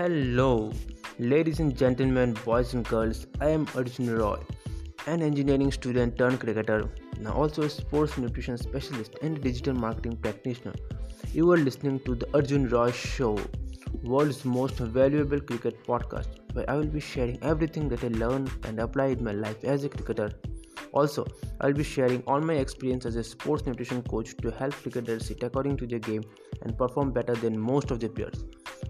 Hello, ladies and gentlemen, boys and girls. I am Arjun Roy, an engineering student turned cricketer, now also a sports nutrition specialist and digital marketing practitioner. You are listening to the Arjun Roy Show, world's most valuable cricket podcast, where I will be sharing everything that I learned and apply in my life as a cricketer. Also, I'll be sharing all my experience as a sports nutrition coach to help cricketers sit according to their game and perform better than most of their peers.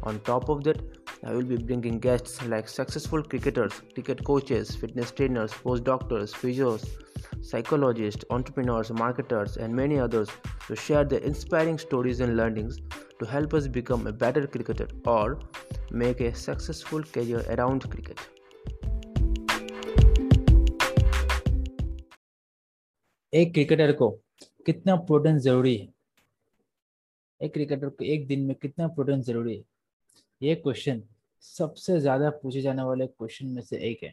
On top of that, I will be bringing guests like successful cricketers, cricket coaches, fitness trainers, postdoctors, physios, psychologists, entrepreneurs, marketers, and many others to share their inspiring stories and learnings to help us become a better cricketer or make a successful career around cricket. एक cricketer को कितना protein जरूरी है एक cricketer को एक दिन में कितना प्रोटीन जरूरी है ये क्वेश्चन सबसे ज़्यादा पूछे जाने वाले क्वेश्चन में से एक है।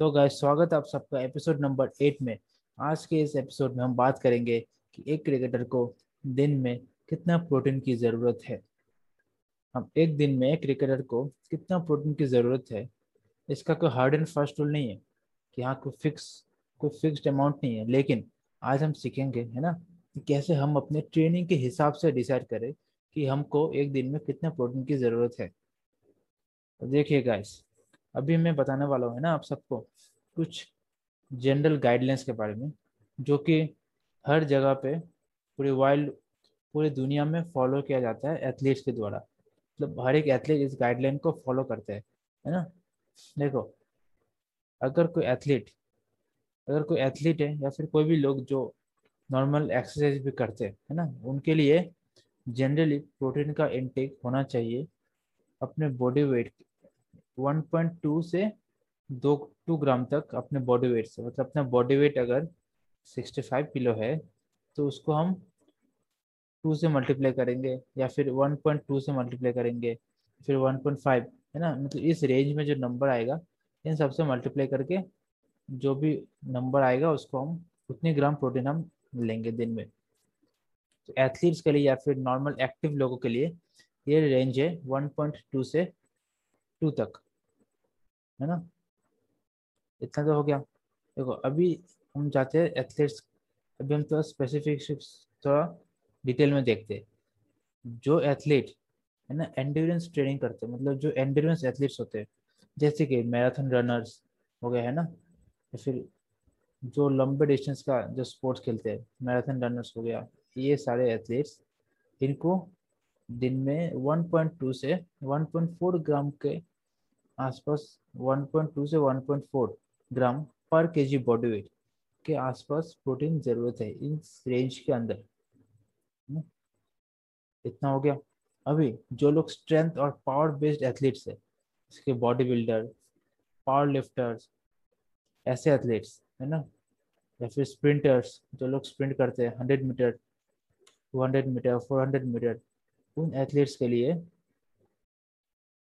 तो गाय स्वागत आप सबका एपिसोड नंबर एट में। आज के इस एपिसोड में हम बात करेंगे कि एक क्रिकेटर को दिन में कितना प्रोटीन की ज़रूरत है। हम एक दिन में एक क्रिकेटर को कितना प्रोटीन की ज़रूरत है, इसका कोई हार्ड एंड फास्ट रूल नहीं है कि हाँ कोई फिक्स कोई फिक्स्ड अमाउंट नहीं है। लेकिन आज हम सीखेंगे, है ना कैसे हम अपने ट्रेनिंग के हिसाब से डिसाइड करें कि हमको एक दिन में कितना प्रोटीन की ज़रूरत है। तो देखिए गाइस अभी मैं बताने वाला हूँ ना आप सबको कुछ जनरल गाइडलाइंस के बारे में, जो कि हर जगह पे पूरे वर्ल्ड पूरी दुनिया में फॉलो किया जाता है एथलीट्स के द्वारा। मतलब हर एक एथलीट इस गाइडलाइन को फॉलो करते हैं, है ना? देखो, अगर कोई एथलीट अगर कोई एथलीट है या फिर कोई भी लोग जो नॉर्मल एक्सरसाइज भी करते हैं, है ना? उनके लिए जनरली प्रोटीन का इनटेक होना चाहिए अपने बॉडी वेट 1.2 से दो टू ग्राम तक अपने बॉडी वेट से। मतलब अपना बॉडी वेट अगर 65 किलो है तो उसको हम टू से मल्टीप्लाई करेंगे या फिर 1.2 से मल्टीप्लाई करेंगे, फिर 1.5 है ना? मतलब इस रेंज में जो नंबर आएगा, इन सबसे मल्टीप्लाई करके जो भी नंबर आएगा, उसको हम उतनी ग्राम प्रोटीन हम लेंगे दिन में। तो एथलीट्स के लिए या फिर नॉर्मल एक्टिव लोगों के लिए ये रेंज है 1.2 से 2 तक। है ना? इतना तो हो गया। देखो, अभी हम जाते हैं एथलीट्स अभी हम थोड़ा स्पेसिफिक थोड़ा डिटेल में देखते हैं। जो एथलीट है ना एंड्योरेंस ट्रेनिंग करते मतलब जो एंड्योरेंस एथलीट्स होते हैं, जैसे कि मैराथन रनर्स हो गए, है ना? या फिर जो लंबे डिस्टेंस का जो स्पोर्ट्स खेलते हैं मैराथन रनर्स हो गया ये सारे एथलीट्स इनको दिन में 1.2 से 1.4 ग्राम के आसपास 1.2 से 1.4 ग्राम पर केजी बॉडी वेट के आसपास प्रोटीन ज़रूरत है इन रेंज के अंदर। इतना हो गया। अभी जो लोग स्ट्रेंथ और पावर बेस्ड एथलीट्स है, इसके बॉडी बिल्डर पावर लिफ्टर्स ऐसे एथलीट्स है ना? या फिर स्प्रिंटर्स जो लोग स्प्रिंट करते हैं hundred metre two hundred metre four hundred metre उन एथलीट्स के लिए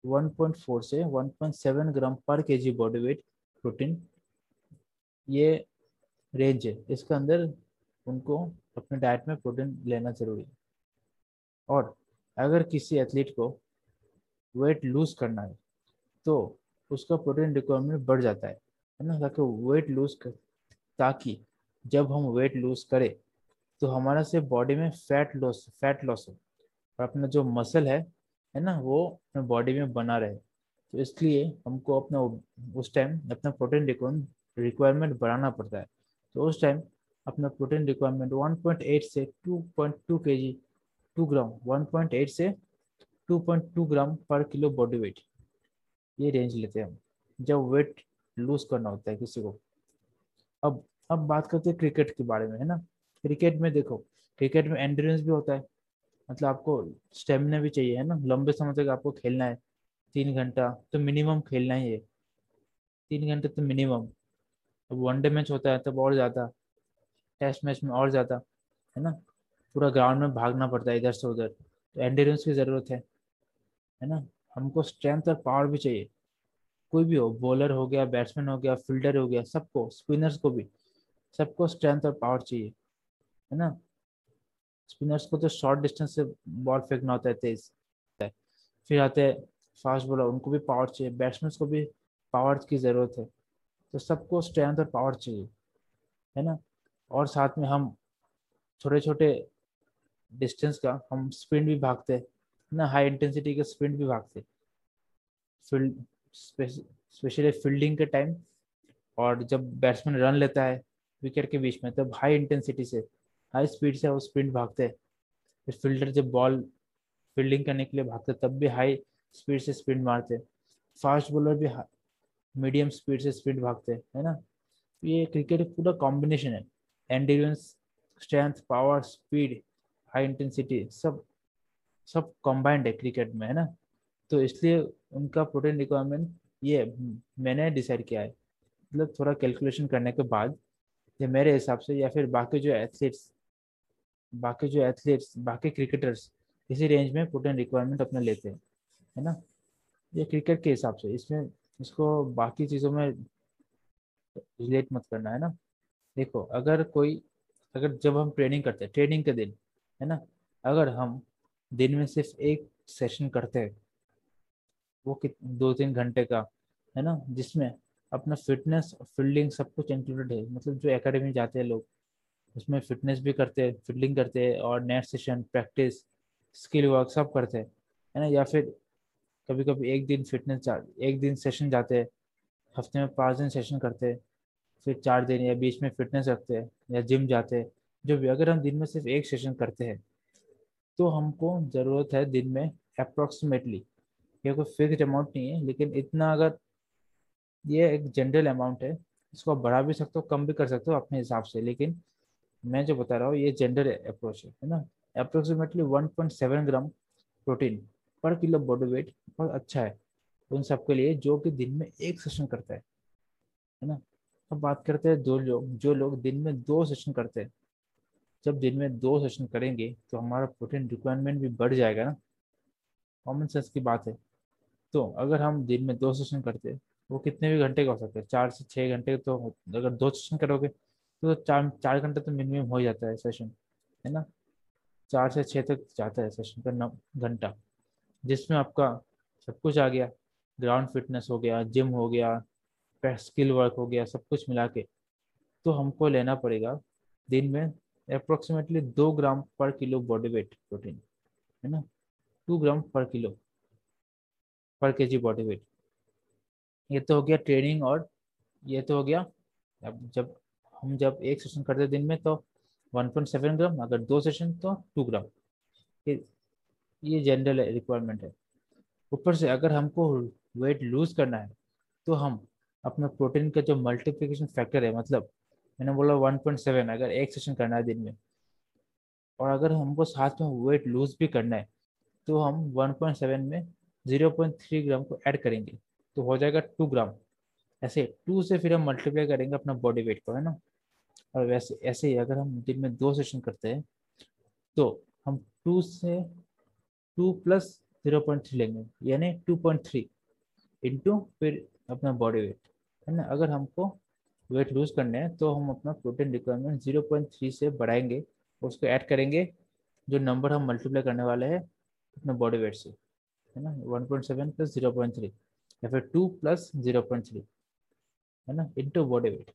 1.4 से 1.7 ग्राम पर केजी बॉडी वेट प्रोटीन ये रेंज है। इसके अंदर उनको अपने डाइट में प्रोटीन लेना ज़रूरी है। और अगर किसी एथलीट को वेट लूज करना है तो उसका प्रोटीन रिक्वायरमेंट बढ़ जाता है। है ना? ताकि वेट लूज कर, ताकि जब हम वेट लूज करें तो हमारा से बॉडी में फैट लॉस फैट लॉस हो। और अपना जो मसल है है ना, वो अपने बॉडी में बना रहे। तो इसलिए हमको अपना उस टाइम अपना प्रोटीन रिक्वायरमेंट बढ़ाना पड़ता है। तो उस टाइम अपना प्रोटीन रिक्वायरमेंट 1.8 से 2.2 केजी 2 ग्राम 1.8 से 2.2 ग्राम पर किलो बॉडी वेट ये रेंज लेते हैं हम। जब वेट लूज करना होता है किसी को। अब अब बात करते हैं क्रिकेट के बारे में, है ना। क्रिकेट में देखो, क्रिकेट में एंड्योरेंस भी होता है। मतलब आपको स्टेमिना भी चाहिए, है ना? लंबे समय तक आपको खेलना है, तीन घंटा तो मिनिमम खेलना ही है। तीन घंटे तो मिनिमम अब वनडे मैच होता है, तब और ज़्यादा। टेस्ट मैच में और ज़्यादा, है ना? पूरा ग्राउंड में भागना पड़ता है, इधर से उधर। तो एंड्योरेंस की ज़रूरत है है ना? हमको स्ट्रेंथ और पावर भी चाहिए। कोई भी हो बॉलर हो गया बैट्समैन हो गया फील्डर हो गया, सबको स्पिनर्स को भी, सबको स्ट्रेंथ और पावर चाहिए। है ना? स्पिनर्स को तो शॉर्ट डिस्टेंस से बॉल फेंकना होता है, तेज। फिर आते हैं फास्ट बॉलर उनको भी पावर चाहिए। बैट्समैन को भी पावर की ज़रूरत है। तो सबको स्ट्रेंथ और पावर चाहिए, है ना? और साथ में हम छोटे छोटे डिस्टेंस का, हम स्पिन भी भागते हैं ना? हाई इंटेंसिटी के स्पिन भी भागते फ़ील्ड स्पेशली फील्डिंग के टाइम और जब बैट्समैन रन लेता है विकेट के बीच में, तब हाई इंटेंसिटी से हाई स्पीड से वो स्पिन भागते फिर फील्डर जब बॉल फील्डिंग करने के लिए भागते तब भी हाई स्पीड से स्पिन मारते फास्ट बॉलर भी मीडियम स्पीड से स्पीड भागते है ना? ये क्रिकेट पूरा कॉम्बिनेशन है। Endurance strength, power, speed, high intensity सब सब कॉम्बाइंड है क्रिकेट में, है ना? तो इसलिए उनका प्रोटीन रिक्वायरमेंट ये मैंने डिसाइड किया है। मतलब थोड़ा कैलकुलेशन करने के बाद, ये मेरे हिसाब से, या फिर बाकी जो एथलीट्स बाकी जो एथलीट्स बाकी क्रिकेटर्स इसी रेंज में प्रोटीन रिक्वायरमेंट अपने लेते हैं, है ना? ये क्रिकेट के हिसाब से, इसमें, इसको बाकी चीज़ों में रिलेट मत करना, है ना? देखो, अगर कोई, अगर जब हम ट्रेनिंग करते हैं ट्रेनिंग के दिन, है ना? अगर हम दिन में सिर्फ़ एक सेशन करते हैं, वो कित, दो तीन घंटे का, है ना? जिसमें अपना फिटनेस फील्डिंग सब कुछ इंक्लूडेड है मतलब जो एकेडमी जाते हैं लोग उसमें फिटनेस भी करते हैं फील्डिंग करते हैं और net session practice skill work सब करते, हैं है ना? या फिर कभी कभी एक दिन फिटनेस एक दिन सेशन जाते हैं हफ़्ते में पाँच दिन सेशन करते हैं फिर चार दिन या बीच में फिटनेस रखते हैं या जिम जाते हैं जो भी। अगर हम दिन में सिर्फ़ एक सेशन करते हैं तो हमको ज़रूरत है दिन में अप्रोक्सीमेटली ये कोई फिक्स अमाउंट नहीं है, लेकिन इतना अगर ये एक जनरल अमाउंट है, इसको आप बढ़ा भी सकते हो, कम भी कर सकते हो अपने हिसाब से, लेकिन मैं जो बता रहा हूँ, ये जेंडर अप्रोच है ना? अप्रोक्सीमेटली 1.7 ग्राम प्रोटीन पर किलो बॉडी वेट बहुत अच्छा है उन सबके लिए, जो कि दिन में एक सेशन करता है है ना? अब बात करते हैं दो लोग, जो लोग दिन में दो सेशन करते हैं। जब दिन में दो सेशन करेंगे तो हमारा प्रोटीन रिक्वायरमेंट भी बढ़ जाएगा ना? कॉमन सेंस की बात है। तो अगर हम दिन में दो सेशन करते हैं, वो कितने भी घंटे का हो सकते हैं? चार से छः घंटे तो अगर दो सेशन करोगे तो चार चार घंटे तो मिनिमम हो जाता है सेशन है ना? चार से छः तक जाता है सेशन का नौ घंटा। जिसमें आपका सब कुछ आ गया ग्राउंड फिटनेस हो गया जिम हो गया स्किल वर्क हो गया, सब कुछ मिला के तो हमको लेना पड़ेगा दिन में अप्रोक्सीमेटली दो ग्राम पर किलो बॉडी वेट प्रोटीन है ना? टू ग्राम पर किलो पर के जी बॉडी वेट ये तो हो गया ट्रेनिंग और ये तो हो गया, अब जब हम जब एक सेशन करते दिन में तो 1.7 ग्राम अगर दो सेशन तो 2 ग्राम ये ये जनरल रिक्वायरमेंट है। ऊपर से अगर हमको वेट लूज करना है तो हम अपना प्रोटीन का जो मल्टीप्लिकेशन फैक्टर है मतलब मैंने बोला 1.7 अगर एक सेशन करना है दिन में, और अगर हमको साथ में वेट लूज भी करना है तो हम 1.7 में 0.3 ग्राम को ऐड करेंगे। तो हो जाएगा 2 ग्राम ऐसे टू से फिर हम मल्टीप्लाई करेंगे अपना बॉडी वेट को, है ना? और वैसे, ऐसे ही अगर हम दिन में दो सेशन करते हैं तो हम टू से two plus zero point three लेंगे, यानी टू पॉइंट थ्री इंटू फिर अपना बॉडी वेट है ना? अगर हमको वेट लूज करने है तो हम अपना protein requirement zero point three से बढ़ाएँगे और उसको ऐड करेंगे, जो नंबर हम मल्टीप्लाई करने वाले हैं, अपने बॉडी वेट से, है ना? One point seven plus zero point three या फिर two plus zero point three है ना? इंटू बॉडी वेट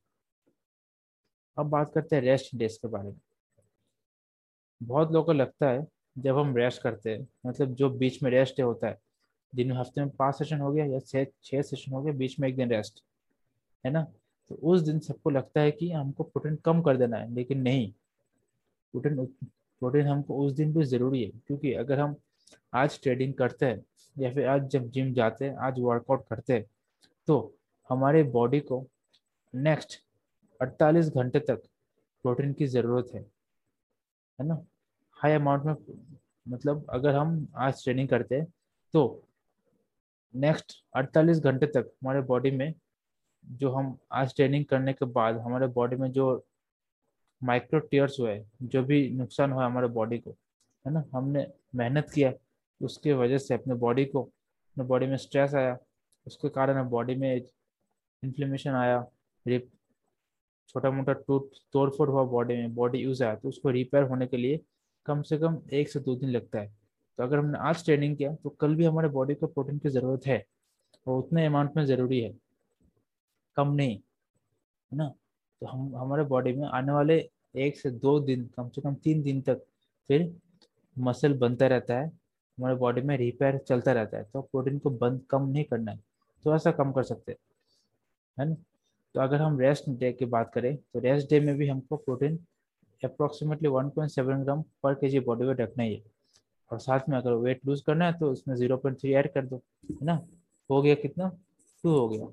अब बात करते हैं रेस्ट डेज़ के बारे में। बहुत लोगों को लगता है, जब हम रेस्ट करते हैं मतलब जो बीच में रेस्ट डे होता है, दिन हफ़्ते में पाँच सेशन हो गया या छः छः सेशन हो गया, बीच में एक दिन रेस्ट है ना? तो उस दिन सबको लगता है कि हमको प्रोटीन कम कर देना है, लेकिन नहीं। प्रोटीन प्रोटीन हमको उस दिन भी ज़रूरी है, क्योंकि अगर हम आज ट्रेडिंग करते हैं, या फिर आज जब जिम जाते हैं, आज वर्कआउट करते हैं तो हमारे बॉडी को नेक्स्ट 48 घंटे तक प्रोटीन की ज़रूरत है। है ना? हाई अमाउंट में मतलब अगर हम आज ट्रेनिंग करते हैं तो नेक्स्ट 48 घंटे तक हमारे बॉडी में जो हम आज ट्रेनिंग करने के बाद हमारे बॉडी में जो माइक्रो टीयर्स हुए, जो भी नुकसान हुआ हमारे बॉडी को, है ना? हमने मेहनत किया, उसके वजह से अपने बॉडी को, अपने बॉडी में स्ट्रेस आया, उसके कारण बॉडी में इन्फ्लेमेशन आया छोटा मोटा टूट तोड़ फोड़ हुआ बॉडी में बॉडी यूज़ आया तो उसको रिपेयर होने के लिए कम से कम एक से दो दिन लगता है। तो अगर हमने आज ट्रेनिंग किया तो कल भी हमारे बॉडी को प्रोटीन की ज़रूरत है, और उतने अमाउंट में ज़रूरी है, कम नहीं, है ना? तो हम, हमारे बॉडी में आने वाले एक से दो दिन, कम से कम तीन दिन तक फिर मसल बनता रहता है, हमारे बॉडी में रिपेयर चलता रहता है तो प्रोटीन को बंद कम नहीं करना है थोड़ा सा कम कर सकते हैं, है ना? तो अगर हम रेस्ट डे की बात करें तो रेस्ट डे में भी हमको प्रोटीन अप्रोक्सीमेटली 1.7 ग्राम पर के जी बॉडी वेट रखना ही और साथ में अगर वेट लूज करना है तो उसमें 0.3 ऐड कर दो, है ना? हो गया कितना? टू हो गया।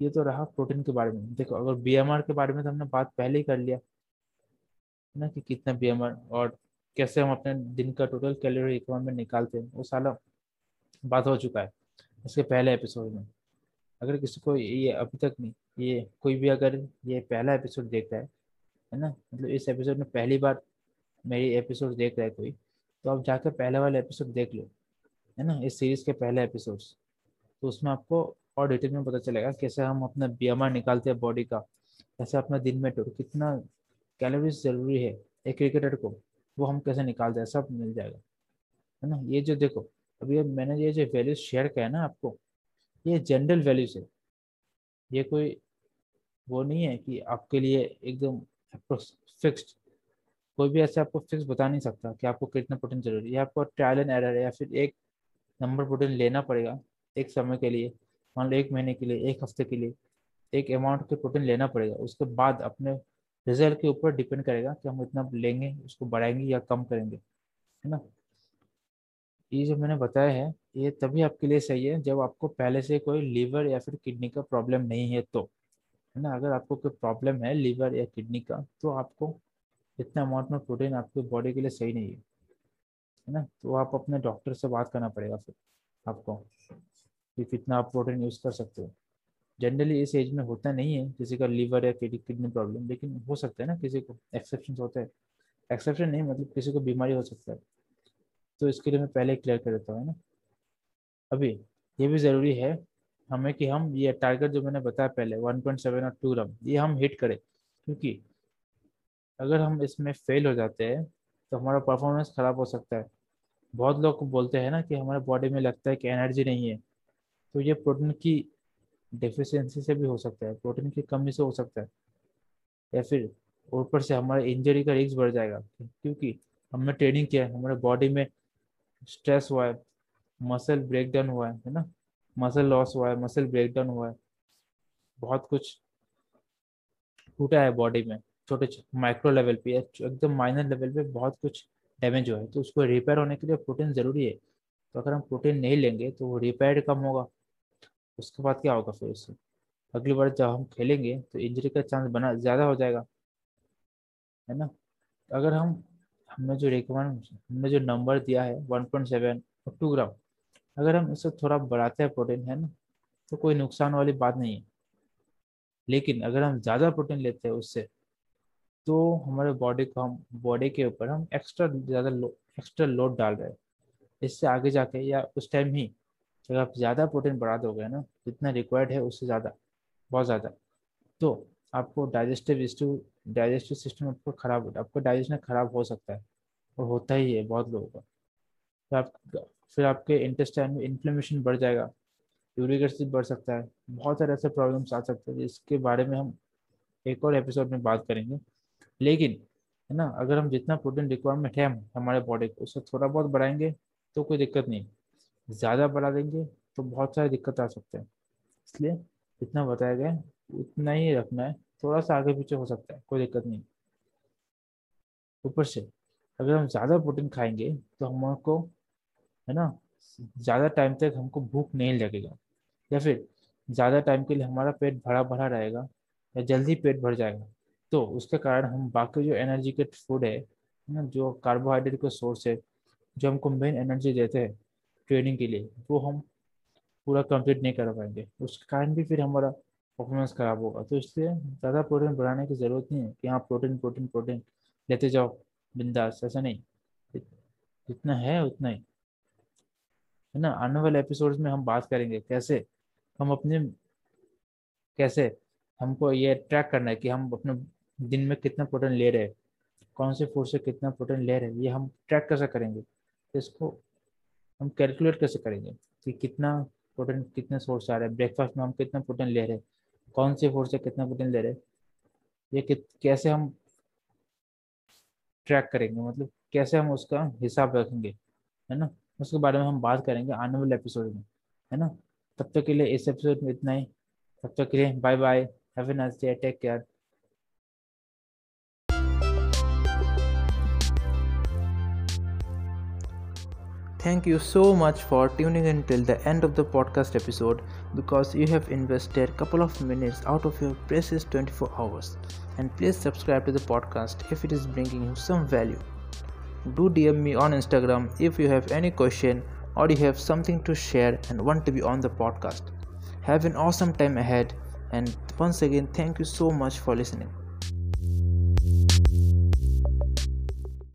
ये तो रहा प्रोटीन के बारे में। देखो, अगर बीएमआर के बारे में तो हमने बात पहले ही कर लिया, है ना? कि कितना बीएमआर और कैसे हम अपने दिन का टोटल कैलोरी रिक्वायरमेंट निकालते हैं, वो सारा बात हो चुका है। इसके पहले एपिसोड में। अगर किसी को ये अभी तक नहीं, ये कोई भी अगर ये पहला एपिसोड देख रहा है है ना? मतलब इस एपिसोड में पहली बार मेरी एपिसोड देख रहा है कोई तो आप जाकर पहले वाले एपिसोड देख लो, है ना? इस सीरीज़ के पहले एपिसोड्स तो उसमें आपको और डिटेल में पता चलेगा कैसे हम अपना बी निकालते हैं बॉडी का, कैसे अपना दिन में कितना कैलोरीज ज़रूरी है एक क्रिकेटर को, वो हम कैसे निकालते हैं, सब मिल जाएगा, है ना? ये जो देखो, अभी मैंने ये जो वैल्यूज़ शेयर किया है ना आपको ये जनरल वैल्यूज़ है। ये कोई वो नहीं है कि आपके लिए एकदम फिक्स्ड कोई भी ऐसे आपको फिक्स बता नहीं सकता कि आपको कितना प्रोटीन ज़रूरी है। आपको ट्रायल एंड एरर या फिर एक नंबर प्रोटीन लेना पड़ेगा एक समय के लिए, मान लो एक महीने के लिए, एक हफ़्ते के लिए, एक अमाउंट के प्रोटीन लेना पड़ेगा। उसके बाद अपने रिज़ल्ट के ऊपर डिपेंड करेगा कि हम इतना लेंगे, उसको बढ़ाएँगे या कम करेंगे, है ना? ये जो मैंने बताया है, ये तभी आपके लिए सही है जब आपको पहले से कोई लीवर या फिर किडनी का प्रॉब्लम नहीं है तो है ना? अगर आपको कोई प्रॉब्लम है लीवर या किडनी का तो आपको इतना अमाउंट में प्रोटीन आपकी बॉडी के लिए सही नहीं है है ना? तो आप अपने डॉक्टर से बात करना पड़ेगा फिर आपको कि कितना आप प्रोटीन यूज़ कर सकते हो। जनरली इस एज में होता नहीं है किसी का लीवर या किडनी प्रॉब्लम लेकिन हो सकता है ना किसी को एक्सेप्शन होता है। एक्सेप्शन नहीं मतलब किसी को बीमारी हो सकता है। तो इसके लिए मैं पहले क्लियर कर देता हूँ ना? अभी ये भी ज़रूरी है हमें कि हम ये टारगेट जो मैंने बताया पहले 1.7 और 2 ग्राम ये हम हिट करें। क्योंकि अगर हम इसमें फेल हो जाते हैं तो हमारा परफॉर्मेंस ख़राब हो सकता है। बहुत लोग बोलते हैं ना कि हमारे बॉडी में लगता है कि एनर्जी नहीं है तो ये प्रोटीन की डिफिशेंसी से भी हो सकता है प्रोटीन की कमी से हो सकता है, या फिर ऊपर से हमारे इंजरी का रिस्क बढ़ जाएगा, क्योंकि हमने ट्रेनिंग किया है, हमारे बॉडी में स्ट्रेस हुआ है, मसल ब्रेकडाउन हुआ है है ना? मसल लॉस हुआ है, मसल ब्रेकडाउन हुआ है। बहुत कुछ टूटा है बॉडी में छोटे माइक्रो लेवल पे एकदम माइनर लेवल पे बहुत कुछ डैमेज हुआ है। तो उसको रिपेयर होने के लिए प्रोटीन ज़रूरी है। तो अगर हम प्रोटीन नहीं लेंगे तो वो रिपेयर कम होगा। उसके बाद क्या होगा फिर उससे? अगली बार जब हम खेलेंगे तो इंजरी का चांस बना, ज़्यादा हो जाएगा। है ना? अगर हम हमने जो रिकमेंड हमने जो नंबर दिया है 1.7 और टू ग्राम अगर हम इससे थोड़ा बढ़ाते हैं प्रोटीन है ना तो कोई नुकसान वाली बात नहीं है। लेकिन अगर हम ज़्यादा प्रोटीन लेते हैं उससे तो हमारे बॉडी को हम बॉडी के ऊपर हम एक्स्ट्रा ज़्यादा लो, एक्स्ट्रा लोड डाल रहे हैं। इससे आगे जाके या उस टाइम ही अगर आप ज़्यादा प्रोटीन बढ़ा दोगे ना जितना रिक्वायर्ड है उससे ज़्यादा बहुत ज़्यादा। तो आपको डाइजेस्टिव डाइजेस्टिव सिस्टम आपको खराब आपका डाइजेशन खराब हो सकता है। होता ही है बहुत लोगों का। फिर आप, फिर आपके इंटेस्टाइन में इन्फ्लेमेशन बढ़ जाएगा यूरिक एसिड बढ़ सकता है, बहुत सारे ऐसे प्रॉब्लम्स आ सकते हैं, जिसके बारे में हम एक और एपिसोड में बात करेंगे। लेकिन, है ना, अगर हम जितना प्रोटीन रिक्वायरमेंट है हमारे बॉडी को, उससे थोड़ा बहुत बढ़ाएँगे तो कोई दिक्कत नहीं। ज़्यादा बढ़ा देंगे तो बहुत सारी दिक्कत आ सकते हैं। इसलिए जितना बताया गया, उतना ही रखना है, थोड़ा सा आगे पीछे हो सकता है, कोई दिक्कत नहीं। ऊपर से अगर हम ज़्यादा प्रोटीन खाएँगे तो हमको है ना, ज़्यादा टाइम तक हमको भूख नहीं लगेगा। या फिर ज़्यादा टाइम के लिए हमारा पेट भरा भरा रहेगा या जल्दी पेट भर जाएगा तो उसके कारण हम बाकी जो एनर्जी के फ़ूड है ना, जो कार्बोहाइड्रेट का सोर्स है, जो हमको मेन एनर्जी देते हैं ट्रेनिंग के लिए, वो हम पूरा कंप्लीट नहीं कर पाएँगे। उसके कारण भी फिर हमारा परफॉर्मेंस खराब होगा। तो इसलिए ज़्यादा प्रोटीन बढ़ाने की ज़रूरत नहीं है कि हाँ प्रोटीन प्रोटीन प्रोटीन लेते जाओ। बिंदास, ऐसा नहीं। जितना है, उतना ही। है ना? आने वाले एपिसोड्स में हम बात करेंगे कैसे हम अपने, कैसे हमको ये ट्रैक करना है कि हम अपने दिन में कितना प्रोटीन ले रहे हैं, कौन से फ़ूड से कितना प्रोटीन ले रहे हैं, ये हम ट्रैक कैसे करेंगे? इसको हम कैलकुलेट कैसे करेंगे कि कितना प्रोटीन कितने सोर्स आ रहे हैं? ब्रेकफास्ट में हम कितना प्रोटीन ले रहे हैं? कौन से फ़ूड से कितना प्रोटीन ले रहे हैं? ये कैसे हम ट्रैक करेंगे मतलब कैसे हम उसका हिसाब रखेंगे, है ना? उसके बारे में हम बात करेंगे आने वाले एपिसोड में, है ना? तब तक के लिए इस एपिसोड में इतना ही। तब तक के लिए bye bye have a nice day take care Thank you so much for tuning in till the end of the podcast episode because you have invested a couple of minutes out of your precious 24 hours. And please subscribe to the podcast if it is bringing you some value. Do DM me on Instagram if you have any question or you have something to share and want to be on the podcast. Have an awesome time ahead and once again thank you so much for listening.